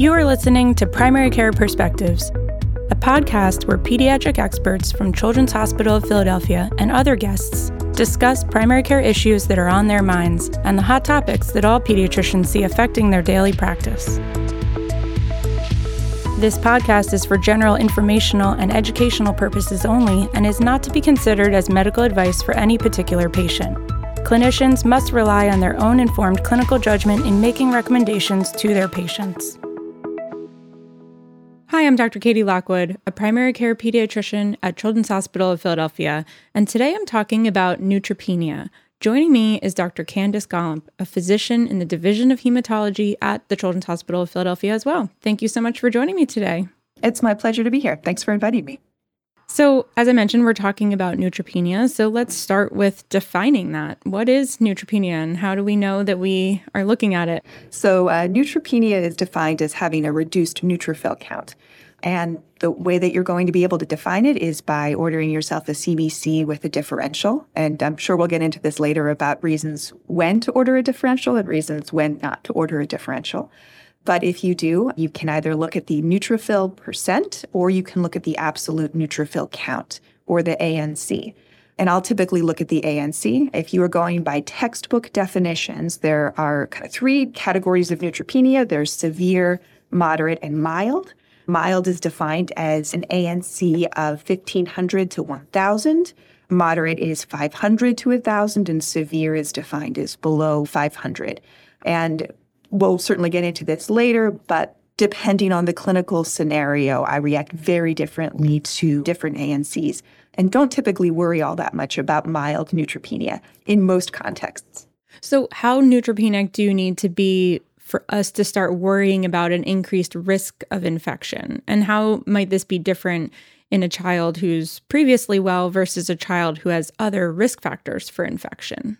You are listening to Primary Care Perspectives, a podcast where pediatric experts from Children's Hospital of Philadelphia and other guests discuss primary care issues that are on their minds and the hot topics that all pediatricians see affecting their daily practice. This podcast is for general informational and educational purposes only and is not to be considered as medical advice for any particular patient. Clinicians must rely on their own informed clinical judgment in making recommendations to their patients. I'm Dr. Katie Lockwood, a primary care pediatrician at Children's Hospital of Philadelphia, and today I'm talking about neutropenia. Joining me is Dr. Kandace Gollomp, a physician in the Division of Hematology at the Children's Hospital of Philadelphia as well. Thank you so much for joining me today. It's my pleasure to be here. Thanks for inviting me. So, as I mentioned, we're talking about neutropenia. So, let's start with defining that. What is neutropenia and how do we know that we are looking at it? So, uh, neutropenia is defined as having a reduced neutrophil count. And the way that you're going to be able to define it is by ordering yourself a CBC with a differential. And I'm sure we'll get into this later about reasons when to order a differential and reasons when not to order a differential. But if you do, you can either look at the neutrophil percent or you can look at the absolute neutrophil count or the ANC. And I'll typically look at the ANC. If you are going by textbook definitions, there are kind of three categories of neutropenia there's severe, moderate, and mild. Mild is defined as an ANC of 1500 to 1000. Moderate is 500 to 1000, and severe is defined as below 500. And we'll certainly get into this later, but depending on the clinical scenario, I react very differently to different ANCs and don't typically worry all that much about mild neutropenia in most contexts. So, how neutropenic do you need to be for us to start worrying about an increased risk of infection? And how might this be different in a child who's previously well versus a child who has other risk factors for infection?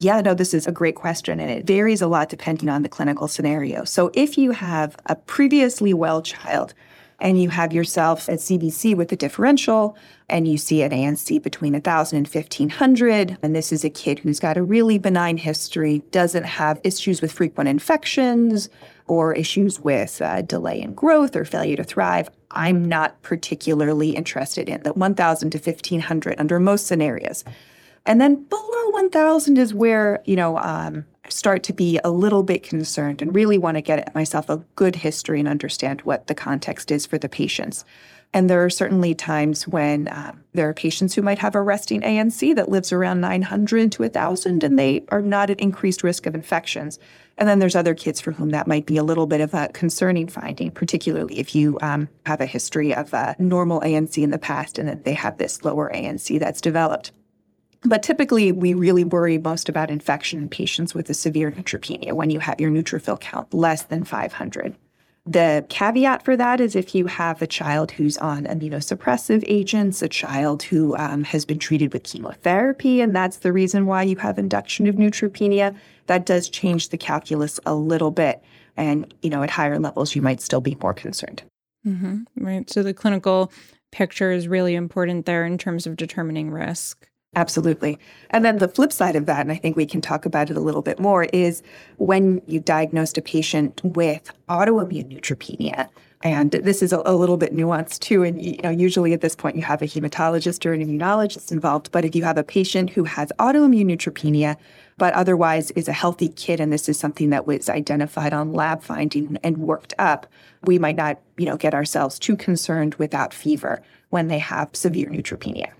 Yeah, no, this is a great question, and it varies a lot depending on the clinical scenario. So, if you have a previously well child and you have yourself a CBC with a differential, and you see an ANC between 1,000 and 1,500, and this is a kid who's got a really benign history, doesn't have issues with frequent infections or issues with uh, delay in growth or failure to thrive, I'm not particularly interested in the 1,000 to 1,500 under most scenarios. And then below 1,000 is where, you know, um, start to be a little bit concerned and really want to get myself a good history and understand what the context is for the patients. And there are certainly times when um, there are patients who might have a resting ANC that lives around 900 to 1,000 and they are not at increased risk of infections. And then there's other kids for whom that might be a little bit of a concerning finding, particularly if you um, have a history of a normal ANC in the past and that they have this lower ANC that's developed. But typically, we really worry most about infection in patients with a severe neutropenia when you have your neutrophil count less than 500. The caveat for that is if you have a child who's on immunosuppressive agents, a child who um, has been treated with chemotherapy, and that's the reason why you have induction of neutropenia, that does change the calculus a little bit. And, you know, at higher levels, you might still be more concerned. Mm-hmm. Right. So the clinical picture is really important there in terms of determining risk. Absolutely. And then the flip side of that, and I think we can talk about it a little bit more, is when you diagnosed a patient with autoimmune neutropenia. And this is a, a, little bit nuanced too. And you know, usually at this point you have a hematologist or an immunologist involved. But if you have a patient who has autoimmune neutropenia, but otherwise is a healthy kid, and this is something that was identified on lab finding and worked up, we might not, you know, get ourselves too concerned without fever when they have severe neutropenia.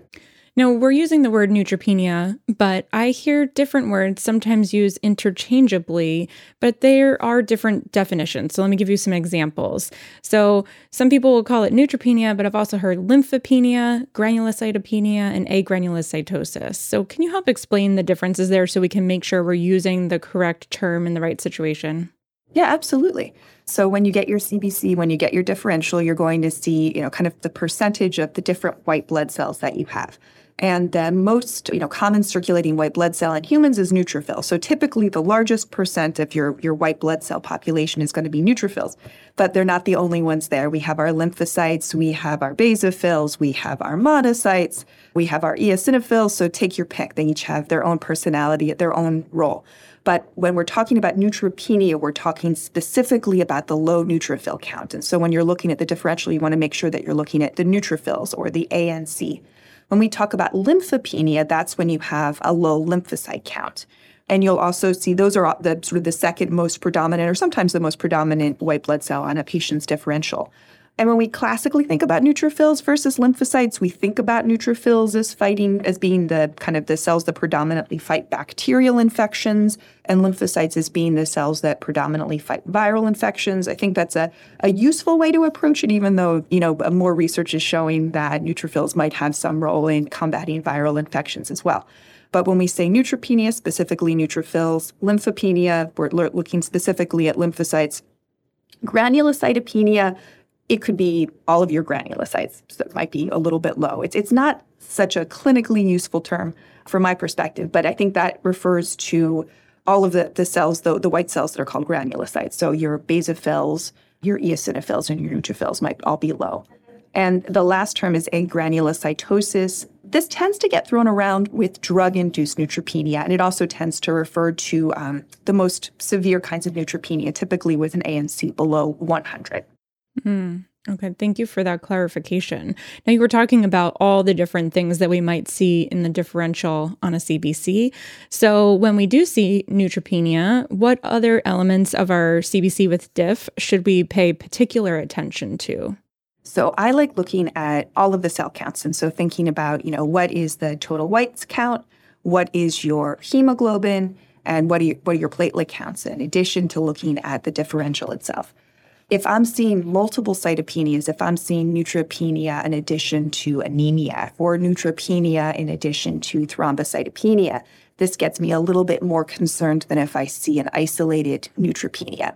Now, we're using the word neutropenia, but I hear different words sometimes used interchangeably, but there are different definitions. So let me give you some examples. So some people will call it neutropenia, but I've also heard lymphopenia, granulocytopenia, and agranulocytosis. So can you help explain the differences there so we can make sure we're using the correct term in the right situation? Yeah, absolutely. So when you get your CBC, when you get your differential, you're going to see, you know, kind of the percentage of the different white blood cells that you have. And the most you know, common circulating white blood cell in humans is neutrophil. So typically the largest percent of your, your white blood cell population is going to be neutrophils. But they're not the only ones there. We have our lymphocytes, we have our basophils, we have our monocytes, we have our eosinophils. So take your pick. They each have their own personality, their own role. But when we're talking about neutropenia, we're talking specifically about the low neutrophil count. And so when you're looking at the differential, you want to make sure that you're looking at the neutrophils or the ANC. When we talk about lymphopenia, that's when you have a low lymphocyte count. And you'll also see those are the sort of the second most predominant or sometimes the most predominant white blood cell on a patient's differential. And when we classically think about neutrophils versus lymphocytes, we think about neutrophils as fighting, as being the kind of the cells that predominantly fight bacterial infections, and lymphocytes as being the cells that predominantly fight viral infections. I think that's a, a useful way to approach it, even though, you know, more research is showing that neutrophils might have some role in combating viral infections as well. But when we say neutropenia, specifically neutrophils, lymphopenia, we're looking specifically at lymphocytes. Granulocytopenia, it could be all of your granulocytes. So it might be a little bit low. It's, it's not such a clinically useful term from my perspective, but I think that refers to all of the, the cells, the, the white cells that are called granulocytes. So your basophils, your eosinophils, and your neutrophils might all be low. And the last term is agranulocytosis. This tends to get thrown around with drug induced neutropenia, and it also tends to refer to um, the most severe kinds of neutropenia, typically with an ANC below 100. Mm, okay, thank you for that clarification. Now, you were talking about all the different things that we might see in the differential on a CBC. So, when we do see neutropenia, what other elements of our CBC with diff should we pay particular attention to? So I like looking at all of the cell counts. And so thinking about, you know, what is the total whites count? What is your hemoglobin? And what are, your, what are your platelet counts in addition to looking at the differential itself? If I'm seeing multiple cytopenias, if I'm seeing neutropenia in addition to anemia or neutropenia in addition to thrombocytopenia, this gets me a little bit more concerned than if I see an isolated neutropenia.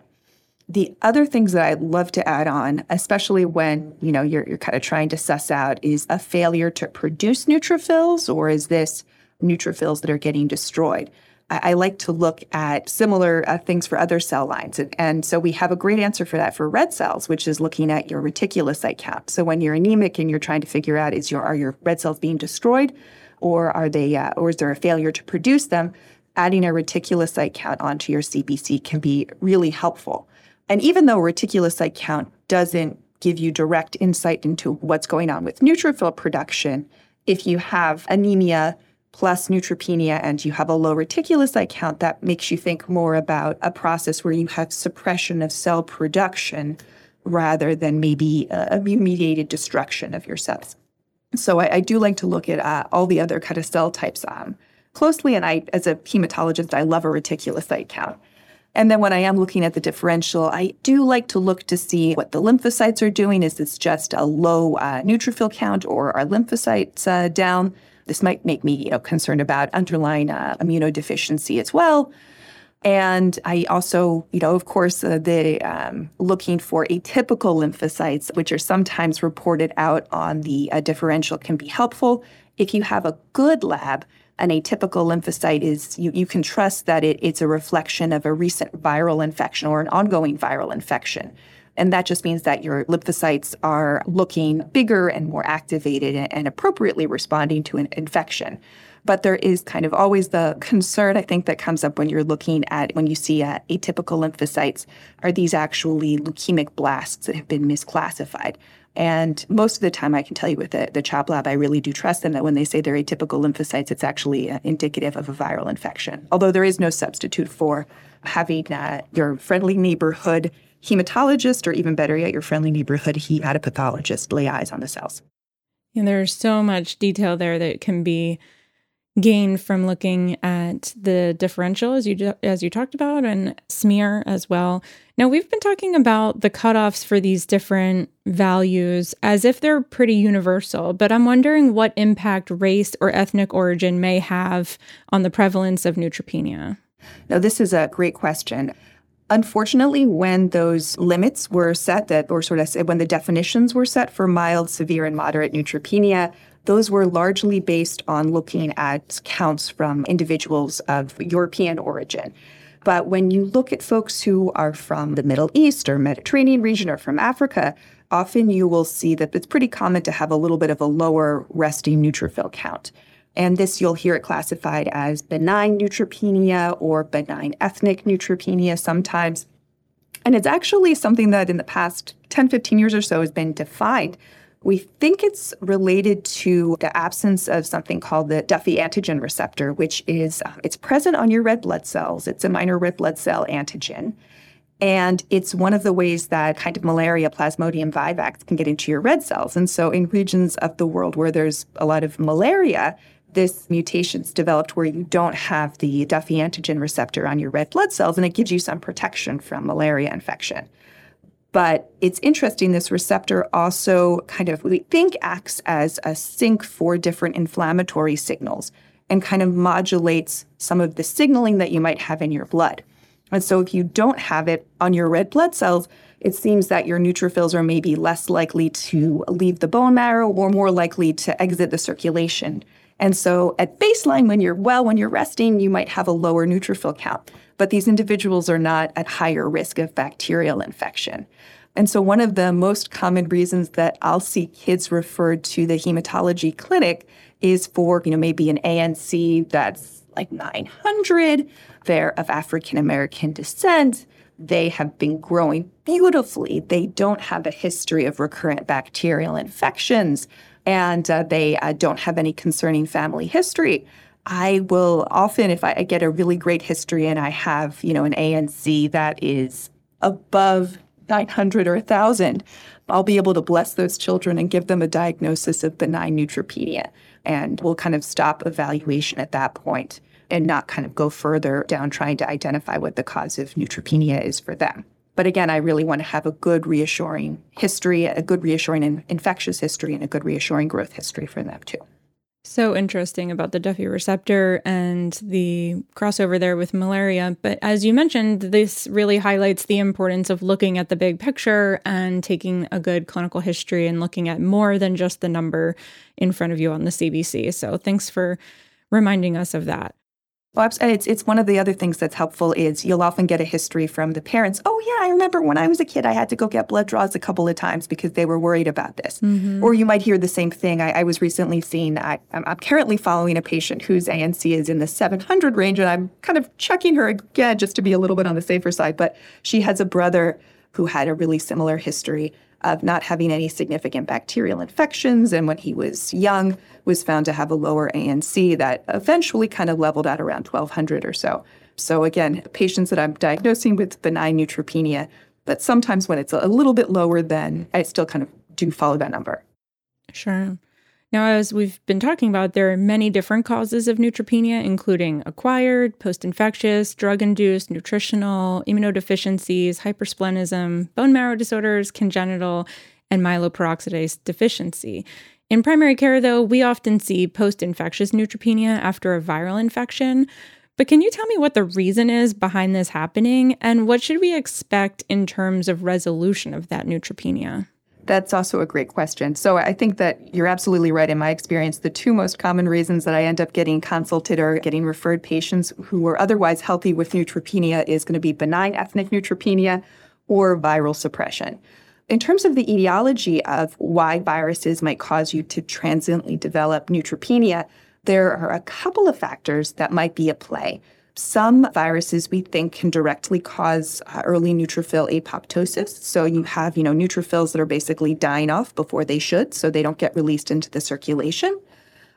The other things that I'd love to add on, especially when you know you're, you're kind of trying to suss out, is a failure to produce neutrophils, or is this neutrophils that are getting destroyed? I, like to look at similar uh, things for other cell lines. And, and, so we have a great answer for that for red cells, which is looking at your reticulocyte count. So when you're anemic and you're trying to figure out is your are your red cells being destroyed, or are they uh, or is there a failure to produce them? Adding a reticulocyte count onto your CBC can be really helpful. And even though reticulocyte count doesn't give you direct insight into what's going on with neutrophil production, if you have anemia plus neutropenia and you have a low reticulocyte count, that makes you think more about a process where you have suppression of cell production rather than maybe a immune mediated destruction of your cells. So I, I, do like to look at uh, all the other kind of cell types um, closely. And I, as a hematologist, I love a reticulocyte count. And then when I am looking at the differential, I do like to look to see what the lymphocytes are doing. Is this just a low uh, neutrophil count or are lymphocytes uh, down? This might make me you know, concerned about underlying uh, immunodeficiency as well. And I also, you know, of course, uh, the um, looking for atypical lymphocytes, which are sometimes reported out on the uh, differential, can be helpful. If you have a good lab, an atypical lymphocyte is you, you can trust that it, it's a reflection of a recent viral infection or an ongoing viral infection. And that just means that your lymphocytes are looking bigger and more activated and appropriately responding to an infection. But there is kind of always the concern, I think, that comes up when you're looking at when you see uh, atypical lymphocytes are these actually leukemic blasts that have been misclassified? And most of the time, I can tell you with the, the CHOP lab, I really do trust them that when they say they're atypical lymphocytes, it's actually uh, indicative of a viral infection. Although there is no substitute for having uh, your friendly neighborhood hematologist, or even better yet, your friendly neighborhood hematopathologist lay eyes on the cells. And there's so much detail there that can be gained from looking at the differential as you as you talked about and smear as well. Now we've been talking about the cutoffs for these different values as if they're pretty universal, but I'm wondering what impact race or ethnic origin may have on the prevalence of neutropenia. Now this is a great question. Unfortunately, when those limits were set, that or sort of when the definitions were set for mild, severe, and moderate neutropenia, those were largely based on looking at counts from individuals of European origin. But when you look at folks who are from the Middle East or Mediterranean region or from Africa, often you will see that it's pretty common to have a little bit of a lower resting neutrophil count. And this you'll hear it classified as benign neutropenia or benign ethnic neutropenia sometimes. And it's actually something that in the past 10, 15 years or so has been defined. We think it's related to the absence of something called the Duffy antigen receptor, which is uh, it's present on your red blood cells. It's a minor red blood cell antigen. And it's one of the ways that kind of malaria, Plasmodium vivax, can get into your red cells. And so, in regions of the world where there's a lot of malaria, this mutation's developed where you don't have the Duffy antigen receptor on your red blood cells, and it gives you some protection from malaria infection. But it's interesting, this receptor also kind of, we think, acts as a sink for different inflammatory signals and kind of modulates some of the signaling that you might have in your blood. And so if you don't have it on your red blood cells, it seems that your neutrophils are maybe less likely to leave the bone marrow or more likely to exit the circulation. And so at baseline, when you're well, when you're resting, you might have a lower neutrophil count. But these individuals are not at higher risk of bacterial infection. And so one of the most common reasons that I'll see kids referred to the hematology clinic is for, you know, maybe an ANC that's like 900. They're of African American descent. They have been growing beautifully. They don't have a history of recurrent bacterial infections and uh, they uh, don't have any concerning family history. I will often, if I get a really great history and I have, you know, an ANC that is above 900 or 1,000, I'll be able to bless those children and give them a diagnosis of benign neutropenia. And we'll kind of stop evaluation at that point and not kind of go further down trying to identify what the cause of neutropenia is for them. But again, I really want to have a good reassuring history, a good reassuring in- infectious history, and a good reassuring growth history for them too. So interesting about the Duffy receptor and the crossover there with malaria. But as you mentioned, this really highlights the importance of looking at the big picture and taking a good clinical history and looking at more than just the number in front of you on the CBC. So thanks for reminding us of that. Well, it's it's one of the other things that's helpful is you'll often get a history from the parents. Oh yeah, I remember when I was a kid, I had to go get blood draws a couple of times because they were worried about this. Mm-hmm. Or you might hear the same thing. I, I was recently seeing. I, I'm, I'm currently following a patient whose ANC is in the 700 range, and I'm kind of checking her again just to be a little bit on the safer side. But she has a brother who had a really similar history of not having any significant bacterial infections. And when he was young, was found to have a lower ANC that eventually kind of leveled out around 1200 or so. So again, patients that I'm diagnosing with benign neutropenia, but sometimes when it's a little bit lower, then I still kind of do follow that number. Sure. Now, as we've been talking about, there are many different causes of neutropenia, including acquired, post infectious, drug induced, nutritional, immunodeficiencies, hypersplenism, bone marrow disorders, congenital, and myeloperoxidase deficiency. In primary care, though, we often see post infectious neutropenia after a viral infection. But can you tell me what the reason is behind this happening and what should we expect in terms of resolution of that neutropenia? That's also a great question. So I think that you're absolutely right. In my experience, the two most common reasons that I end up getting consulted or getting referred patients who are otherwise healthy with neutropenia is going to be benign ethnic neutropenia or viral suppression. In terms of the etiology of why viruses might cause you to transiently develop neutropenia, there are a couple of factors that might be at play. Some viruses we think can directly cause uh, early neutrophil apoptosis. So you have, you know, neutrophils that are basically dying off before they should, so they don't get released into the circulation.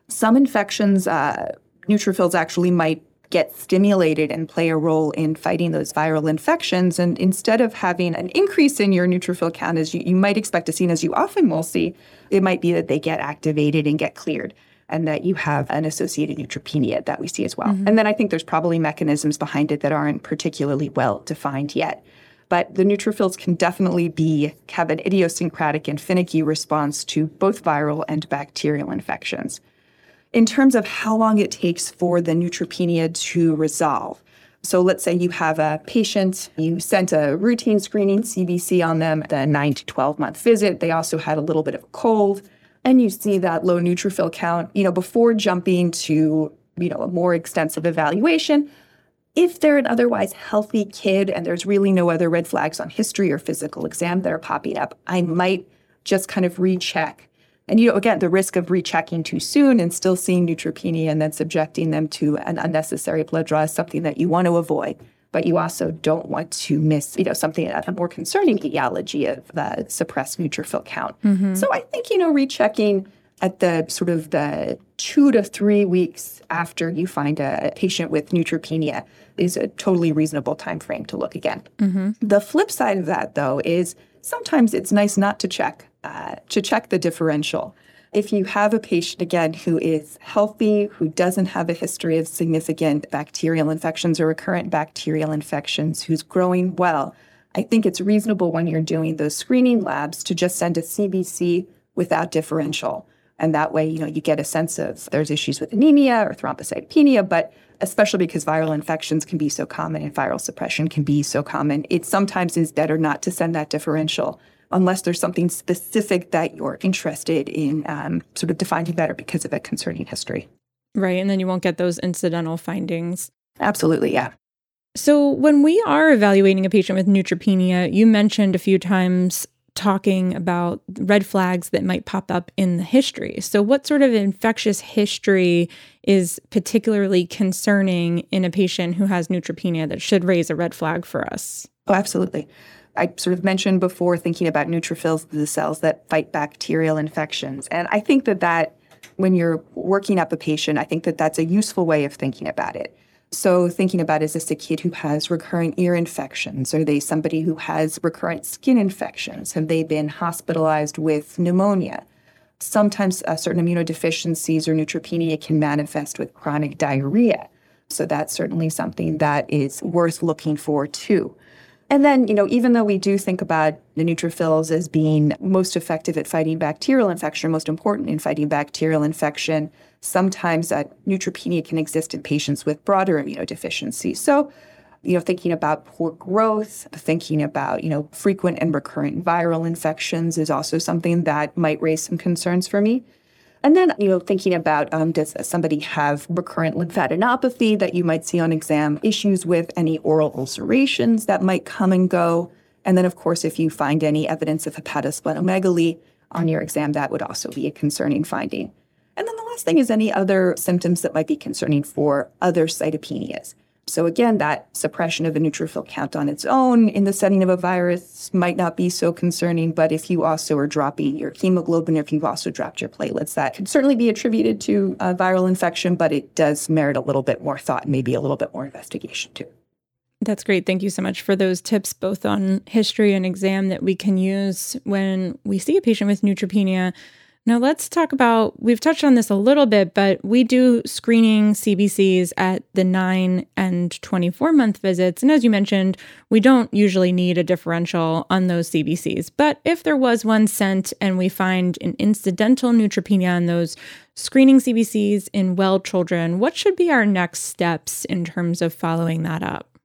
Some infections, uh, neutrophils actually might get stimulated and play a role in fighting those viral infections. And instead of having an increase in your neutrophil count, as you, you might expect to see, and as you often will see, it might be that they get activated and get cleared and that you have an associated neutropenia that we see as well. Mm-hmm. And then I think there's probably mechanisms behind it that aren't particularly well defined yet. But the neutrophils can definitely be have an idiosyncratic and finicky response to both viral and bacterial infections. In terms of how long it takes for the neutropenia to resolve, so let's say you have a patient, you sent a routine screening CBC on them, the 9 to 12 month visit. They also had a little bit of a cold and you see that low neutrophil count, you know, before jumping to, you know, a more extensive evaluation, if they're an otherwise healthy kid and there's really no other red flags on history or physical exam that are popping up, I might just kind of recheck And you know, again, the risk of rechecking too soon and still seeing neutropenia and then subjecting them to an unnecessary blood draw is something that you want to avoid. But you also don't want to miss, you know, something a more concerning etiology of the suppressed neutrophil count. Mm-hmm. So I think, you know, rechecking at the sort of the two to three weeks after you find a patient with neutropenia is a totally reasonable time frame to look again. Mm-hmm. The flip side of that, though, is sometimes it's nice not to check uh, to check the differential. If you have a patient again who is healthy, who doesn't have a history of significant bacterial infections or recurrent bacterial infections, who's growing well, I think it's reasonable when you're doing those screening labs to just send a CBC without differential. And that way, you know, you get a sense of there's issues with anemia or thrombocytopenia, but especially because viral infections can be so common and viral suppression can be so common, it sometimes is better not to send that differential unless there's something specific that you're interested in um, sort of defining better because of a concerning history. Right. And then you won't get those incidental findings. Absolutely. Yeah. So, when we are evaluating a patient with neutropenia, you mentioned a few times talking about red flags that might pop up in the history. So, what sort of infectious history is particularly concerning in a patient who has neutropenia that should raise a red flag for us? Oh, absolutely. I sort of mentioned before thinking about neutrophils, the cells that fight bacterial infections. And I think that that, when you're working up a patient, I think that that's a useful way of thinking about it. So, thinking about is this a kid who has recurrent ear infections? Are they somebody who has recurrent skin infections? Have they been hospitalized with pneumonia? Sometimes uh, certain immunodeficiencies or neutropenia can manifest with chronic diarrhea. So, that's certainly something that is worth looking for too. And then, you know, even though we do think about the neutrophils as being most effective at fighting bacterial infection, most important in fighting bacterial infection, sometimes neutropenia can exist in patients with broader immunodeficiency. So, you know, thinking about poor growth, thinking about, you know, frequent and recurrent viral infections is also something that might raise some concerns for me. And then, you know, thinking about um, does somebody have recurrent lymphadenopathy that you might see on exam, issues with any oral ulcerations that might come and go. And then, of course, if you find any evidence of hepatosplenomegaly on your exam, that would also be a concerning finding. And then the last thing is any other symptoms that might be concerning for other cytopenias. So again, that suppression of the neutrophil count on its own in the setting of a virus might not be so concerning, but if you also are dropping your hemoglobin, if you've also dropped your platelets, that could certainly be attributed to a viral infection, but it does merit a little bit more thought and maybe a little bit more investigation too. That's great. Thank you so much for those tips, both on history and exam that we can use when we see a patient with neutropenia. Now, let's talk about we've touched on this a little bit, but we do screening CBCs at the 9 and 24 month visits. And as you mentioned, we don't usually need a differential on those CBCs. But if there was one sent and we find an incidental neutropenia on those screening CBCs in well children, what should be our next steps in terms of following that up?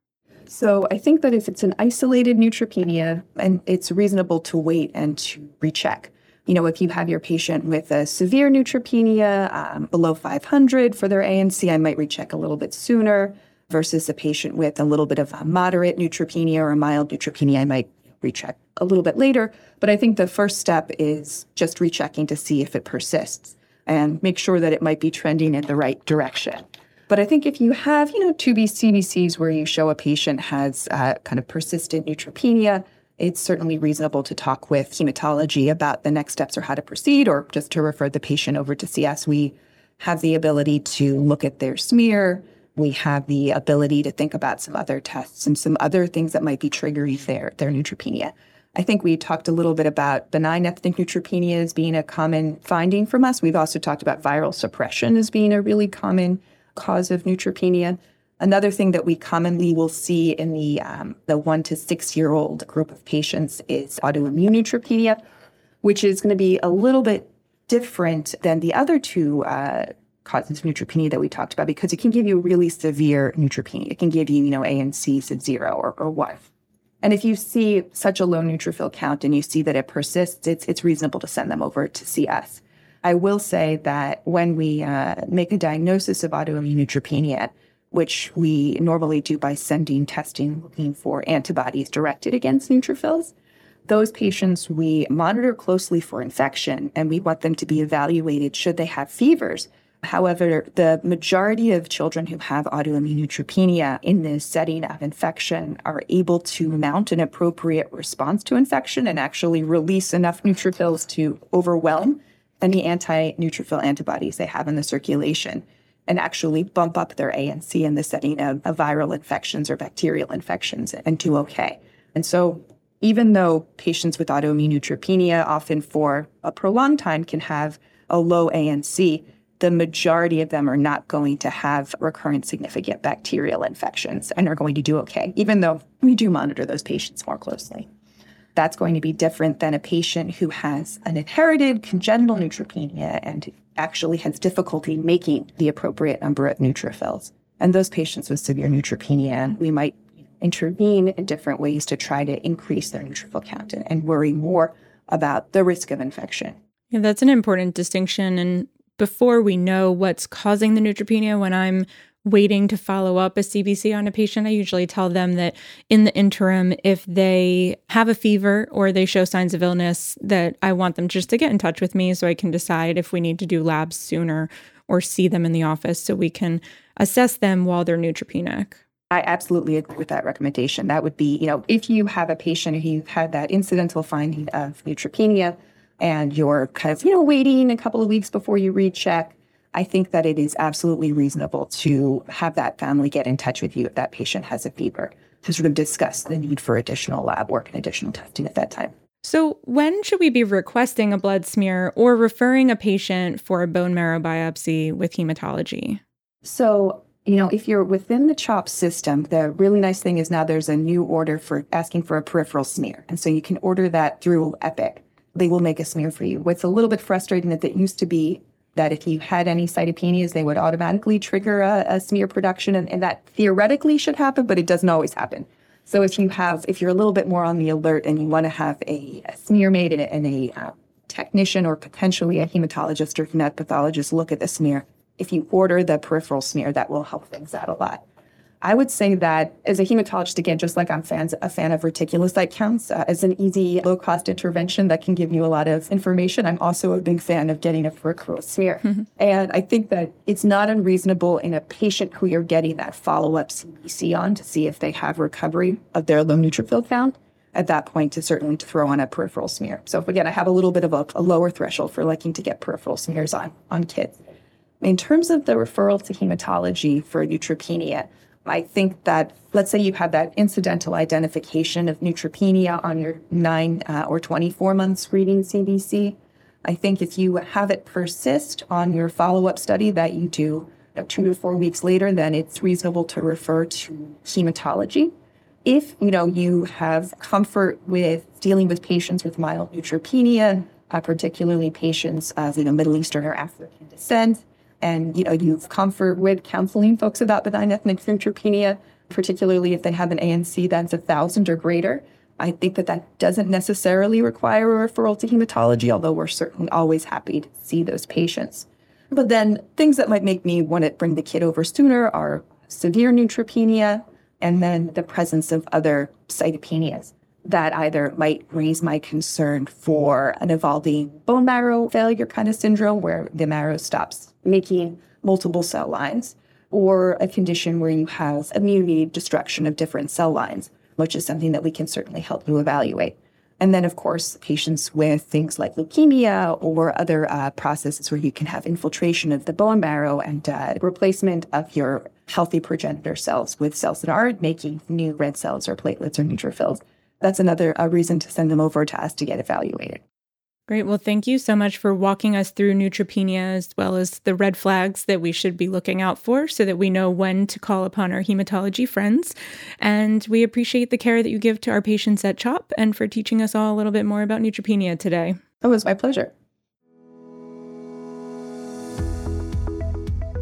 So I think that if it's an isolated neutropenia, and it's reasonable to wait and to recheck you know, if you have your patient with a severe neutropenia um, below 500 for their ANC, I might recheck a little bit sooner versus a patient with a little bit of a moderate neutropenia or a mild neutropenia, I might recheck a little bit later. But I think the first step is just rechecking to see if it persists and make sure that it might be trending in the right direction. But I think if you have, you know, 2B CBCs where you show a patient has uh, kind of persistent neutropenia, it's certainly reasonable to talk with hematology about the next steps or how to proceed, or just to refer the patient over to CS. We have the ability to look at their smear. We have the ability to think about some other tests and some other things that might be triggering their, their neutropenia. I think we talked a little bit about benign ethnic neutropenia as being a common finding from us. We've also talked about viral suppression as being a really common cause of neutropenia. Another thing that we commonly will see in the um, the one to six year old group of patients is autoimmune neutropenia, which is going to be a little bit different than the other two uh, causes of neutropenia that we talked about because it can give you really severe neutropenia. It can give you, you know, ANCs at zero or, or one. And if you see such a low neutrophil count and you see that it persists, it's, it's reasonable to send them over to see us. I will say that when we uh, make a diagnosis of autoimmune neutropenia, which we normally do by sending testing looking for antibodies directed against neutrophils. Those patients we monitor closely for infection and we want them to be evaluated should they have fevers. However, the majority of children who have autoimmune neutropenia in this setting of infection are able to mount an appropriate response to infection and actually release enough neutrophils to overwhelm any anti neutrophil antibodies they have in the circulation and actually bump up their ANC in the setting of, of viral infections or bacterial infections and do okay. And so, even though patients with autoimmune neutropenia often for a prolonged time can have a low ANC, the majority of them are not going to have recurrent significant bacterial infections and are going to do okay, even though we do monitor those patients more closely. That's going to be different than a patient who has an inherited congenital neutropenia and actually has difficulty making the appropriate number of neutrophils. And those patients with severe neutropenia, we might intervene in different ways to try to increase their neutrophil count and, and worry more about the risk of infection. Yeah, that's an important distinction. And before we know what's causing the neutropenia, when I'm waiting to follow up a CBC on a patient, I usually tell them that in the interim, if they have a fever or they show signs of illness, that I want them just to get in touch with me so I can decide if we need to do labs sooner or see them in the office so we can assess them while they're neutropenic. I absolutely agree with that recommendation. That would be, you know, if you have a patient who had that incidental finding of neutropenia and you're kind of, you know, waiting a couple of weeks before you recheck, I think that it is absolutely reasonable to have that family get in touch with you if that patient has a fever to sort of discuss the need for additional lab work and additional testing at that time. So, when should we be requesting a blood smear or referring a patient for a bone marrow biopsy with hematology? So, you know, if you're within the CHOP system, the really nice thing is now there's a new order for asking for a peripheral smear. And so you can order that through Epic. They will make a smear for you. What's a little bit frustrating is that it used to be that if you had any cytopenias, they would automatically trigger a, a smear production, and, and, that theoretically should happen, but it doesn't always happen. So if you have, if you're a little bit more on the alert and you want to have a, a smear made and a, and a uh, technician or potentially a hematologist or hematopathologist look at the smear, if you order the peripheral smear, that will help things out a lot. I would say that as a hematologist, again, just like I'm fans, a fan of reticulocyte counts uh, as an easy, low cost intervention that can give you a lot of information. I'm also a big fan of getting a peripheral smear. Mm-hmm. And I think that it's not unreasonable in a patient who you're getting that follow up CBC on to see if they have recovery of their low neutrophil count. At that point, to certainly to throw on a peripheral smear. So, again, I have a little bit of a, a lower threshold for liking to get peripheral smears on on kids. In terms of the referral to hematology for neutropenia, I think that, let's say you have that incidental identification of neutropenia on your 9 uh, or 24 month screening CBC. I think if you have it persist on your follow up study that you do you know, two to four weeks later, then it's reasonable to refer to hematology. If you know you have comfort with dealing with patients with mild neutropenia, uh, particularly patients of you know Middle Eastern or African descent, and you know you've comfort with counseling folks about benign ethnic neutropenia, particularly if they have an ANC that's a thousand or greater. I think that that doesn't necessarily require a referral to hematology, although we're certainly always happy to see those patients. But then things that might make me want to bring the kid over sooner are severe neutropenia and then the presence of other cytopenias that either might raise my concern for an evolving bone marrow failure kind of syndrome where the marrow stops making multiple cell lines, or a condition where you have immunity destruction of different cell lines, which is something that we can certainly help you evaluate. And then, of course, patients with things like leukemia or other uh, processes where you can have infiltration of the bone marrow and uh, replacement of your healthy progenitor cells with cells that aren't making new red cells or platelets or neutrophils that's another uh, reason to send them over to us to get evaluated. Great. Well, thank you so much for walking us through neutropenia as well as the red flags that we should be looking out for so that we know when to call upon our hematology friends. And we appreciate the care that you give to our patients at CHOP and for teaching us all a little bit more about neutropenia today. Oh, it was my pleasure.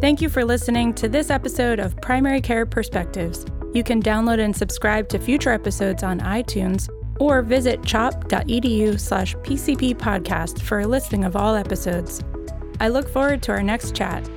Thank you for listening to this episode of Primary Care Perspectives. You can download and subscribe to future episodes on iTunes or visit chop.edu slash PCP podcast for a listing of all episodes. I look forward to our next chat.